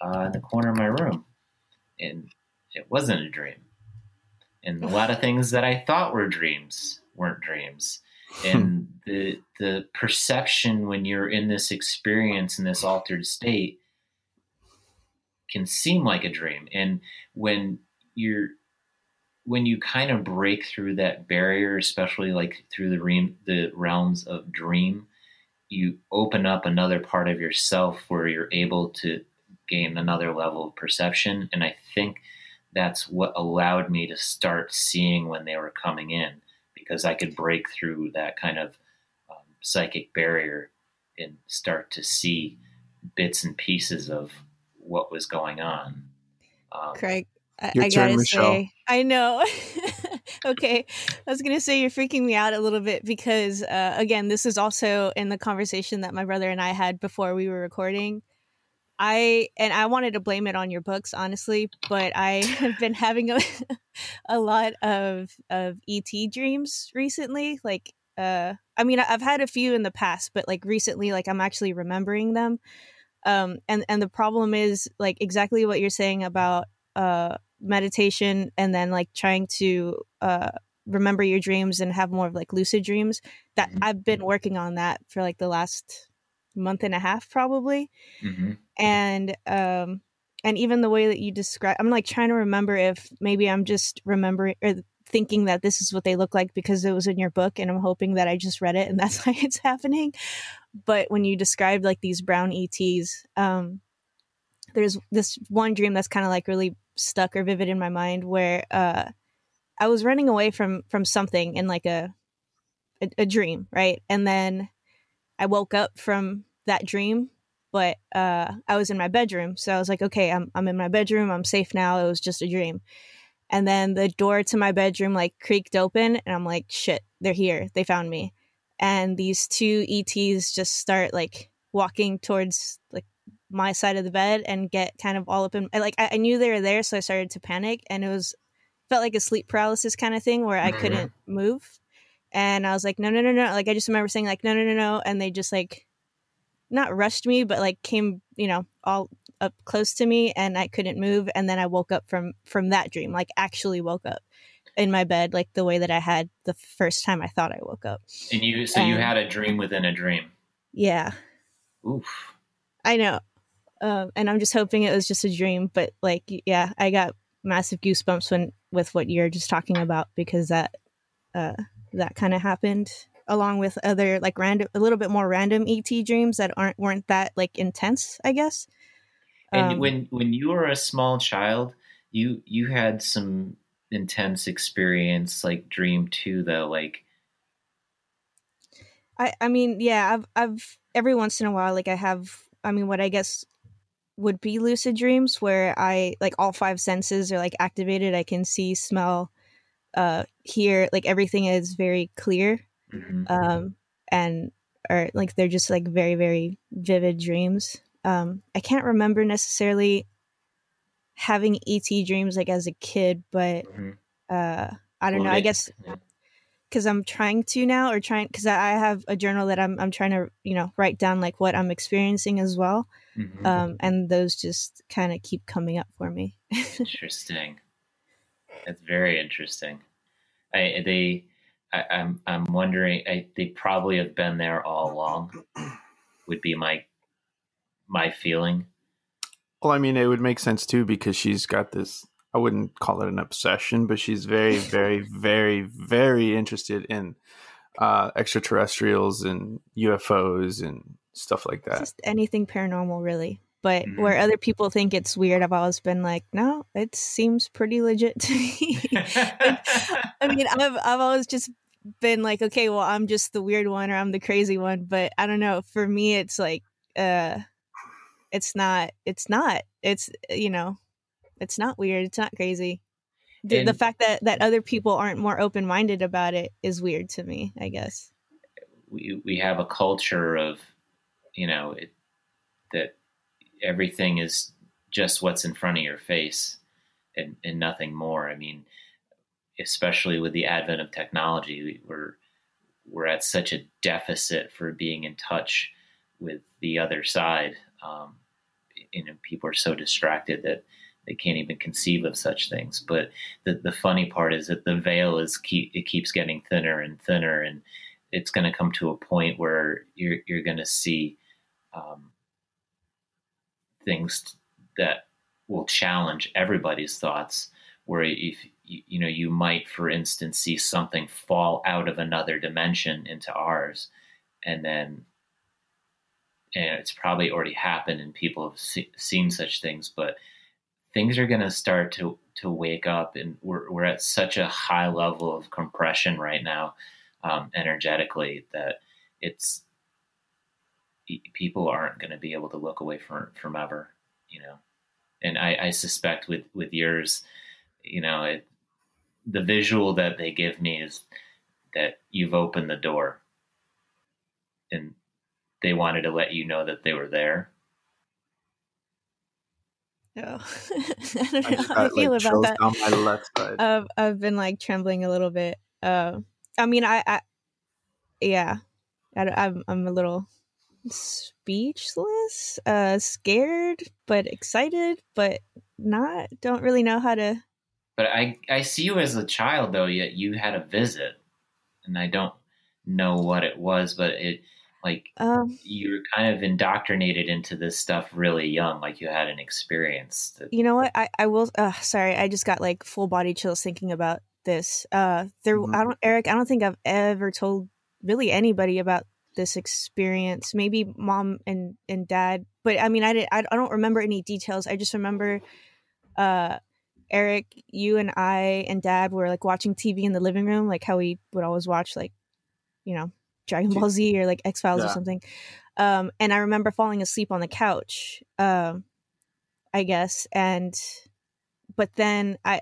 uh, in the corner of my room and it wasn't a dream and a lot of things that I thought were dreams weren't dreams. And the the perception when you're in this experience in this altered state can seem like a dream. And when you're when you kind of break through that barrier, especially like through the realm, the realms of dream, you open up another part of yourself where you're able to gain another level of perception. And I think that's what allowed me to start seeing when they were coming in because I could break through that kind of um, psychic barrier and start to see bits and pieces of what was going on. Um, Craig, I, I turn, gotta Michelle. say, I know. okay, I was gonna say you're freaking me out a little bit because, uh, again, this is also in the conversation that my brother and I had before we were recording. I and I wanted to blame it on your books, honestly, but I have been having a, a lot of of ET dreams recently. Like, uh, I mean, I've had a few in the past, but like recently, like I'm actually remembering them. Um, and and the problem is like exactly what you're saying about uh meditation, and then like trying to uh remember your dreams and have more of like lucid dreams. That mm-hmm. I've been working on that for like the last month and a half probably. Mm-hmm. and um and even the way that you describe i'm like trying to remember if maybe i'm just remembering or thinking that this is what they look like because it was in your book and i'm hoping that i just read it and that's why it's happening. But when you described like these brown ets um there's this one dream that's kind of like really stuck or vivid in my mind where uh i was running away from from something in like a a, a dream right? And then i woke up from that dream but uh, I was in my bedroom. So I was like, okay, I'm I'm in my bedroom. I'm safe now. It was just a dream. And then the door to my bedroom like creaked open, and I'm like, shit, they're here. They found me. And these two ETs just start like walking towards like my side of the bed and get kind of all up in like I, I knew they were there, so I started to panic, and it was felt like a sleep paralysis kind of thing where I mm-hmm. couldn't move. And I was like, no, no, no, no. Like I just remember saying like, no, no, no, no, and they just like not rushed me, but like came, you know, all up close to me and I couldn't move. And then I woke up from from that dream, like actually woke up in my bed, like the way that I had the first time I thought I woke up. And you, so and, you had a dream within a dream. Yeah. Oof. I know. Um, and I'm just hoping it was just a dream, but like, yeah, I got massive goosebumps when with what you're just talking about because that uh, that kind of happened along with other like random a little bit more random et dreams that aren't weren't that like intense i guess. And um, when when you were a small child you you had some intense experience like dream too though like i i mean yeah i've i've every once in a while like i have i mean what i guess would be lucid dreams where i like all five senses are like activated. I can see smell uh hear like everything is very clear mm-hmm. um, and or like they're just like very very vivid dreams. Um, I can't remember necessarily having ET dreams like as a kid, but mm-hmm. uh, I don't well, know. I guess because I'm trying to now, or trying because I have a journal that I'm I'm trying to you know write down like what I'm experiencing as well, mm-hmm. um, and those just kind of keep coming up for me. interesting. That's very interesting. I they I, am I'm, I'm wondering. I, they probably have been there all along. Would be my my feeling. Well, I mean, it would make sense too because she's got this. I wouldn't call it an obsession, but she's very, very, very, very interested in uh, extraterrestrials and UFOs and stuff like that. Just anything paranormal, really. But mm-hmm. where other people think it's weird, I've always been like, no, it seems pretty legit to me. I mean, I've I've always just been like, okay, well, I'm just the weird one or I'm the crazy one. But I don't know. For me, it's like, uh, it's not. It's not. It's you know, it's not weird. It's not crazy. The, the fact that that other people aren't more open minded about it is weird to me. I guess we we have a culture of, you know, it, that everything is just what's in front of your face and, and nothing more. I mean, especially with the advent of technology, we're we're at such a deficit for being in touch with the other side. Um, you know, people are so distracted that they can't even conceive of such things. But the the funny part is that the veil is keep it keeps getting thinner and thinner, and it's going to come to a point where you're you're going to see um, things that will challenge everybody's thoughts. Where if you know you might, for instance, see something fall out of another dimension into ours, and then and it's probably already happened and people have see, seen such things, but things are going to start to to wake up, and we're we're at such a high level of compression right now, um, energetically that it's people aren't going to be able to look away from from ever, you know. And I, I suspect with with yours, you know, it, the visual that they give me is that you've opened the door, and they wanted to let you know that they were there Oh. I don't know I how I feel like, about that. Down my left side. I've I've been like trembling a little bit. Uh, I mean, I, I yeah, I, I'm I'm a little speechless, uh, scared, but excited, but not. Don't really know how to. But I I see you as a child though. Yet you had a visit, and I don't know what it was, but it like um, you were kind of indoctrinated into this stuff really young, like you had an experience. That, you know what? I, I will. Uh, sorry, I just got like full body chills thinking about this. Uh, there, mm-hmm. I don't, Eric. I don't think I've ever told really anybody about this experience. Maybe mom and and dad, but I mean, I did. I, I don't remember any details. I just remember, uh, Eric, you and I and dad were like watching TV in the living room, like how we would always watch, like, you know, Dragon Ball Z or like X Files yeah. or something. Um, and I remember falling asleep on the couch, um, I guess, and but then I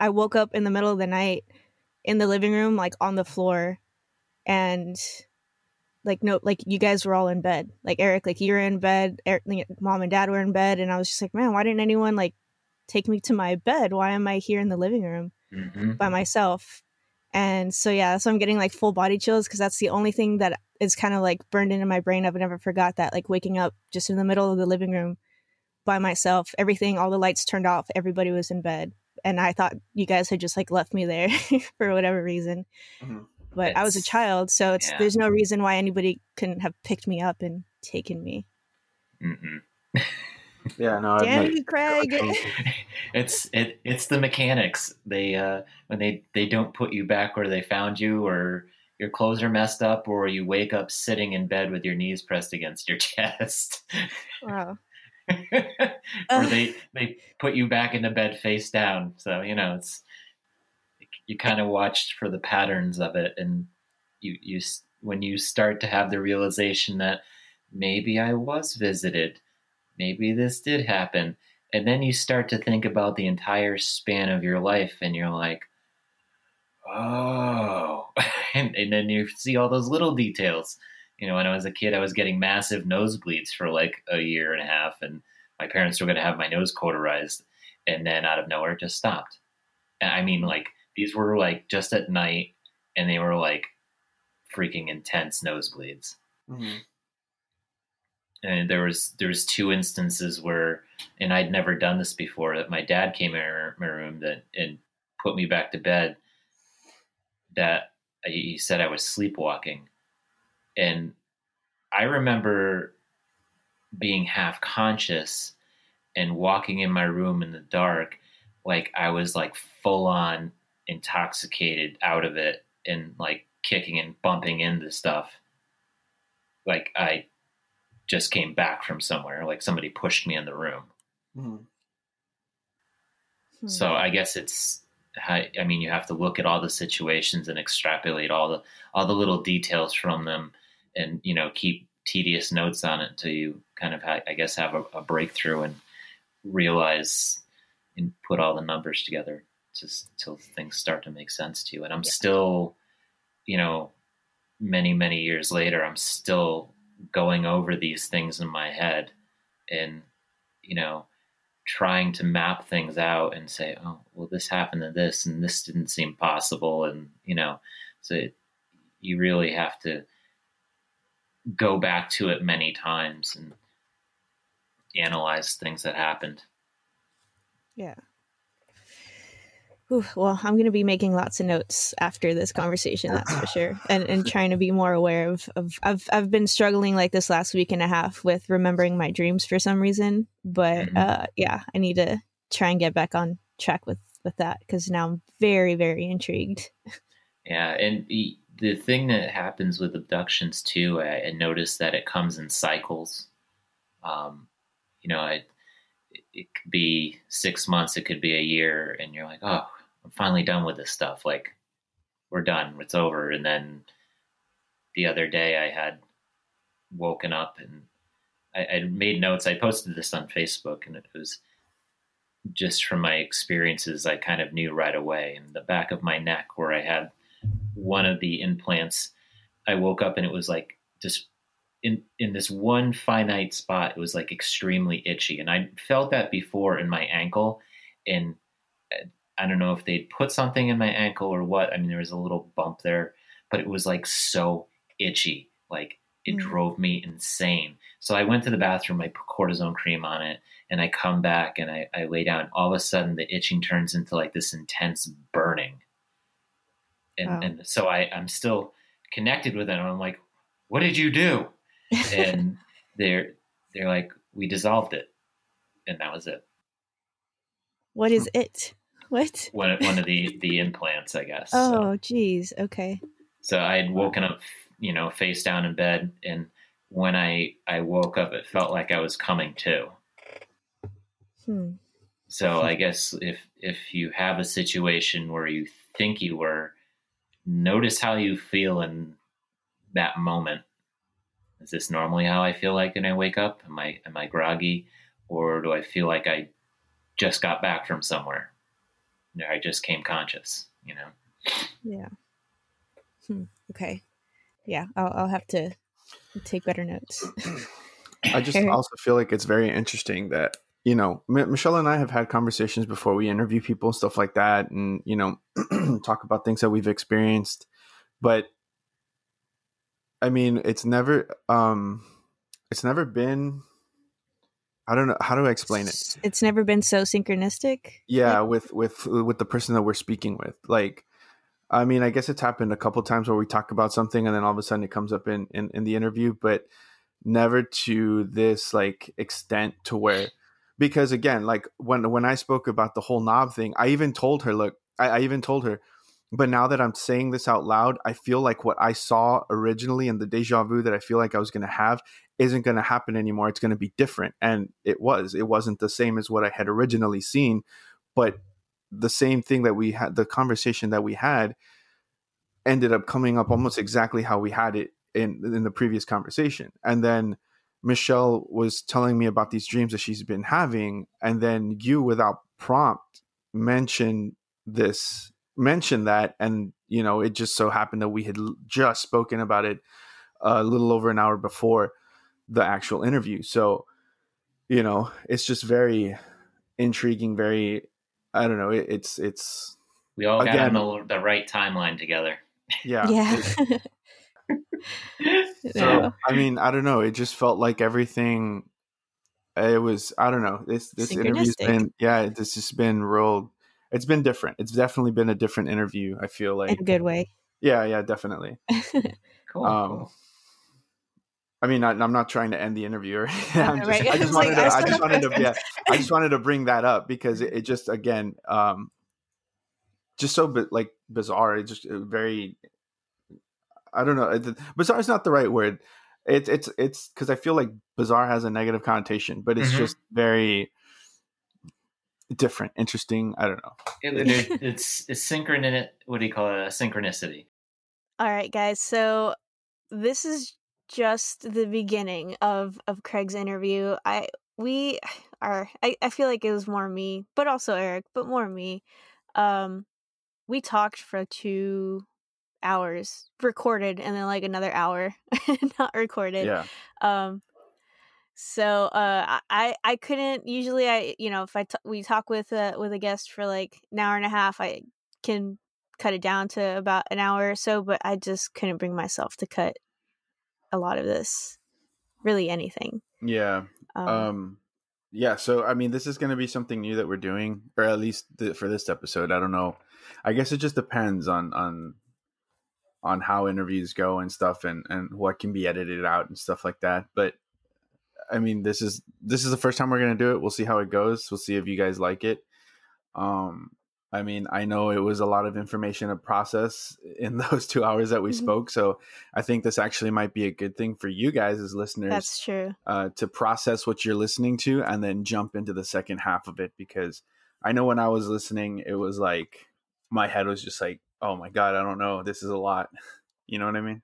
I woke up in the middle of the night in the living room, like on the floor, and like no, like you guys were all in bed. Like Eric, like you're in bed. Eric, mom and dad were in bed, and I was just like, man, why didn't anyone like take me to my bed? Why am I here in the living room mm-hmm. by myself? And so yeah, so I'm getting like full body chills because that's the only thing that is kind of like burned into my brain. I've never forgot that, like waking up just in the middle of the living room by myself, everything, all the lights turned off, everybody was in bed, and I thought you guys had just like left me there for whatever reason. Mm-hmm. But it's, I was a child, so it's yeah. there's no reason why anybody couldn't have picked me up and taken me. Yeah, no. Damn you, Craig. it's it it's the mechanics. They uh when they they don't put you back where they found you, or your clothes are messed up, or you wake up sitting in bed with your knees pressed against your chest. Wow. or they they put you back into bed face down. So you know it's you kind of watched for the patterns of it, and you you when you start to have the realization that maybe I was visited maybe this did happen. And then you start to think about the entire span of your life and you're like, oh. and, and then you see all those little details. You know, when I was a kid, I was getting massive nosebleeds for like a year and a half, and my parents were going to have my nose cauterized. And then out of nowhere, it just stopped. I mean, like, these were like just at night, and they were like freaking intense nosebleeds. Mm-hmm and there was there was two instances where and I'd never done this before that my dad came in my room that and put me back to bed that he said I was sleepwalking and I remember being half conscious and walking in my room in the dark like I was like full on intoxicated out of it and like kicking and bumping into stuff. Like I just came back from somewhere, like somebody pushed me in the room. Mm-hmm. Hmm. So I guess it's how, I mean you have to look at all the situations and extrapolate all the all the little details from them and you know keep tedious notes on it until you kind of ha- I guess have a, a breakthrough and realize and put all the numbers together just till things start to make sense to you and I'm Yeah. still you know many many years later I'm still going over these things in my head and you know trying to map things out and say, oh, well, this happened to this, and this didn't seem possible, and you know, so it, you really have to go back to it many times and analyze things that happened. Yeah. Ooh, well, I'm going to be making lots of notes after this conversation, that's for sure, and and trying to be more aware of of I've I've been struggling like this last week and a half with remembering my dreams for some reason, but Mhm. uh, yeah, I need to try and get back on track with with that because now I'm very very intrigued. Yeah, and the, the thing that happens with abductions too, I, I noticed that it comes in cycles. Um, you know, it, it could be six months, it could be a year, and you're like, oh, I'm finally done with this stuff. Like, we're done, it's over. And then the other day, I had woken up and I, I made notes. I posted this on Facebook, and it was just from my experiences. I kind of knew right away. In the back of my neck, where I had one of the implants, I woke up and it was like just in in this one finite spot. It was like extremely itchy, and I felt that before in my ankle, and I don't know if they'd put something in my ankle or what. I mean, there was a little bump there, but it was like so itchy, like it Mm. drove me insane. So I went to the bathroom, I put cortisone cream on it, and I come back and I, I lay down. All of a sudden, the itching turns into like this intense burning and Wow. and so I I'm still connected with them. I'm like, what did you do? And they're they're like, we dissolved it, and that was it. what is it? What? One one of the the implants, I guess. Oh, geez. Okay. So I had woken up, you know, face down in bed, and when I I woke up, it felt like I was coming to. Hmm. So I guess if if you have a situation where you think you were, notice how you feel in that moment. Is this normally how I feel like when I wake up? Am I am I groggy, or do I feel like I just got back from somewhere? Or I just came conscious. You know. Yeah. Hmm. Okay. Yeah, I'll, I'll have to take better notes. I just also feel like it's very interesting that you know M- Michelle and I have had conversations before we interview people and stuff like that, and you know talk about things that we've experienced. But I mean, it's never um, it's never been. I don't know how do I explain it. It's never been so synchronistic. Yeah, with with with the person that we're speaking with, like. I mean, I guess it's happened a couple times where we talk about something and then all of a sudden it comes up in, in, in the interview, but never to this like extent to where because again like when when i spoke about the whole knob thing i even told her look I, I even told her but now that i'm saying this out loud i feel like what i saw originally in the deja vu that i feel like i was going to have isn't going to happen anymore. It's going to be different. And it was. It wasn't the same as what i had originally seen but the same thing that we had the conversation that we had ended up coming up almost exactly how we had it in in the previous conversation. And then michelle was telling me about these dreams that she's been having and then you without prompt mentioned this mentioned that and you know it just so happened that we had just spoken about it uh, a little over an hour before the actual interview so you know it's just very intriguing very i don't know it, it's it's We all got Again- on the, the right timeline together. yeah Yeah. So I mean, I don't know. It just felt like everything. It was I don't know. This this interview's Synchronistic. been yeah. This has been real. It's been different. It's definitely been a different interview. I feel like In a good way. yeah, yeah, definitely. Cool. Um, cool. I mean, I, I'm not trying to end the interview. I'm just. I just wanted to. I I just wanted to. Yeah, I just wanted to bring that up because it, it just again, um, just so bi- like bizarre. It's just very I don't know. It, bizarre is not the right word. It's it's it's because I feel like bizarre has a negative connotation, but it's Mhm. just very different, interesting. I don't know. It- it- it's it's synchron. What do you call it? A synchronicity. All right, guys. So this is just the beginning of of Craig's interview. I we are I, I feel like it was more me, but also Eric, but more me. Um we talked for two hours, recorded, and then like another hour not recorded. Yeah, Um so uh I I couldn't usually I you know if I t- we talk with a with a guest for like an hour and a half I can cut it down to about an hour or so but I just couldn't bring myself to cut a lot of this really anything yeah. um, Um, yeah. So I mean, this is going to be something new that we're doing, or at least th- for this episode. I don't know. I guess it just depends on on on how interviews go and stuff, and and what can be edited out and stuff like that. But I mean, this is this is the first time we're going to do it. We'll see how it goes. We'll see if you guys like it. Um, I mean, I know it was a lot of information to process in those two hours that we Mhm. spoke. So I think this actually might be a good thing for you guys as listeners that's true uh, to process what you're listening to and then jump into the second half of it because I know when I was listening, it was like my head was just like, oh my God, I don't know. This is a lot. You know what I mean?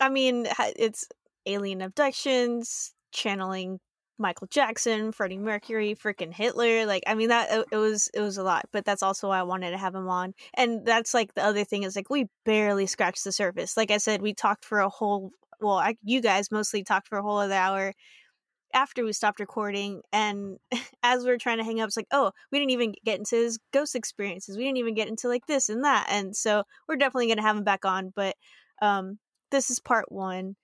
I mean it's alien abductions channeling Michael Jackson, Freddie Mercury, freaking Hitler. Like, I mean, that it, was it was a lot, but that's also why I wanted to have him on. And that's like the other thing is like we barely scratched the surface. Like I said, we talked for a whole. Well, I, you guys mostly talked for a whole other hour after we stopped recording, and as we are trying to hang up, it's like, oh, we didn't even get into his ghost experiences. We didn't even get into like this and that, and so we're definitely gonna have him back on. But um, this is part one,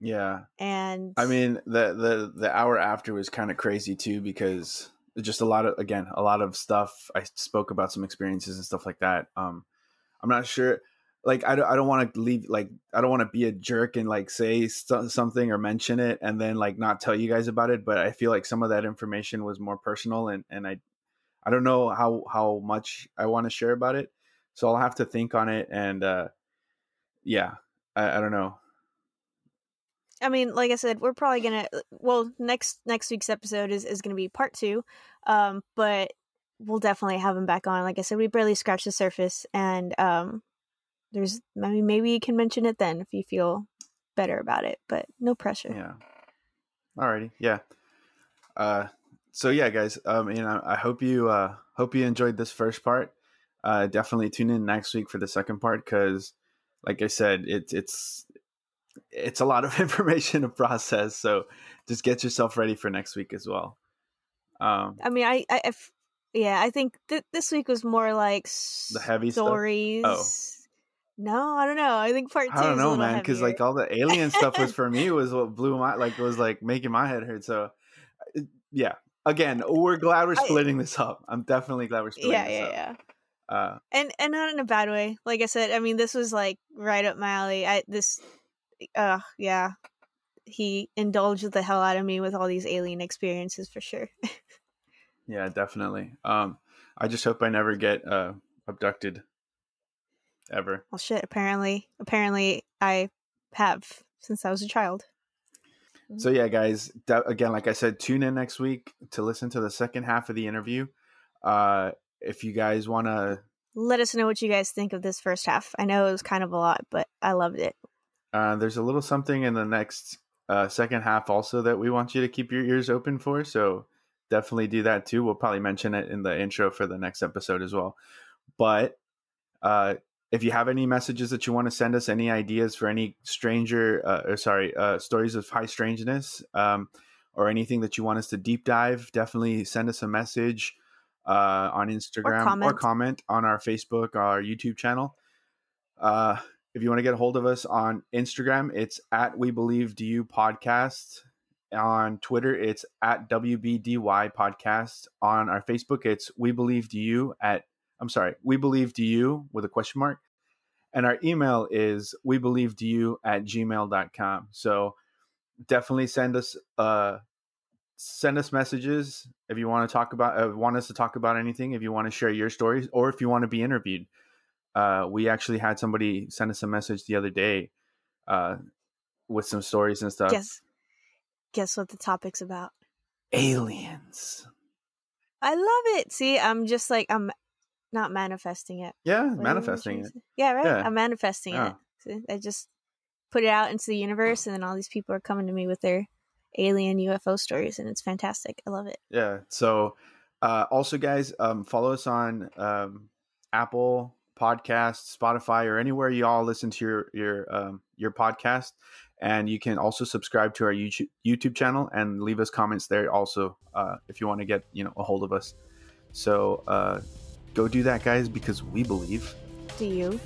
Yeah. and I mean, the the the hour after was kind of crazy too because just a lot of again a lot of stuff. I spoke about some experiences and stuff like that. Um, I'm not sure. Like I don't, I don't want to leave like I don't want to be a jerk and like say st- something or mention it and then like not tell you guys about it. But I feel like some of that information was more personal and and I I don't know how how much I want to share about it. So I'll have to think on it and uh yeah I, I don't know I mean, like I said, we're probably gonna. Well, next next week's episode is is gonna be part two, um, but we'll definitely have him back on. Like I said, we barely scratched the surface, and um, there's. I mean, maybe you can mention it then if you feel better about it, but no pressure. Yeah. Alrighty. Yeah. Uh, so yeah, guys. Um, know, I hope you uh hope you enjoyed this first part. Uh, definitely tune in next week for the second part because, like I said, it's it's it's a lot of information to process. So just get yourself ready for next week as well. Um, I mean, I, I, if, yeah, I think th- this week was more like The heavy stuff? stories. Oh. No, I don't know. I think part two. I don't is a know, man, because like all the alien stuff was for me was what blew my like was like making my head hurt. So yeah, again, we're glad we're I- splitting this up. I'm definitely glad we're splitting yeah, this yeah, up. yeah. Uh, and and not in a bad way. Like I said, I mean, this was like right up my alley. I this, uh, yeah, he indulged the hell out of me with all these alien experiences for sure. yeah, definitely. Um, I just hope I never get uh, abducted ever. well, shit. Apparently, apparently, I have since I was a child. So yeah, guys. That, again, like I said, tune in next week to listen to the second half of the interview. Uh, if you guys want to, Let us know what you guys think of this first half. I know it was kind of a lot, but I loved it. Uh, there's a little something in the next uh, second half also that we want you to keep your ears open for. So definitely do that too. We'll probably mention it in the intro for the next episode as well. But uh, if you have any messages that you want to send us, any ideas for any stranger, uh, or sorry, uh, stories of high strangeness, um, or anything that you want us to deep dive, definitely send us a message uh, on Instagram or comment. comment. on our Facebook, our YouTube channel. If you want to get a hold of us on Instagram, it's at We Believe Do You Podcast. On Twitter, it's at WBDY Podcast. On our Facebook, it's We Believe Do You at I'm sorry, we believe do you with a question mark. And our email is we believe do you at gmail.com. So definitely send us uh send us messages if you want to talk about uh, want us to talk about anything, if you want to share your stories, or if you want to be interviewed. Uh, we actually had somebody send us a message the other day uh, with some stories and stuff. Guess guess what the topic's about? Aliens. I love it. See, I'm just like I'm not manifesting it. Yeah, What manifesting it. Yeah, right. Yeah. I'm manifesting Yeah. it. See, I just put it out into the universe, and then all these people are coming to me with their alien UFO stories, and it's fantastic. I love it. Yeah. So, uh, also, guys, um, follow us on um, Apple Podcasts, Spotify, or anywhere you all listen to your your um, your podcast. And you can also subscribe to our YouTube YouTube channel and leave us comments there. Also, uh, if you want to get you know a hold of us. So uh, go do that, guys, because we believe. Do you?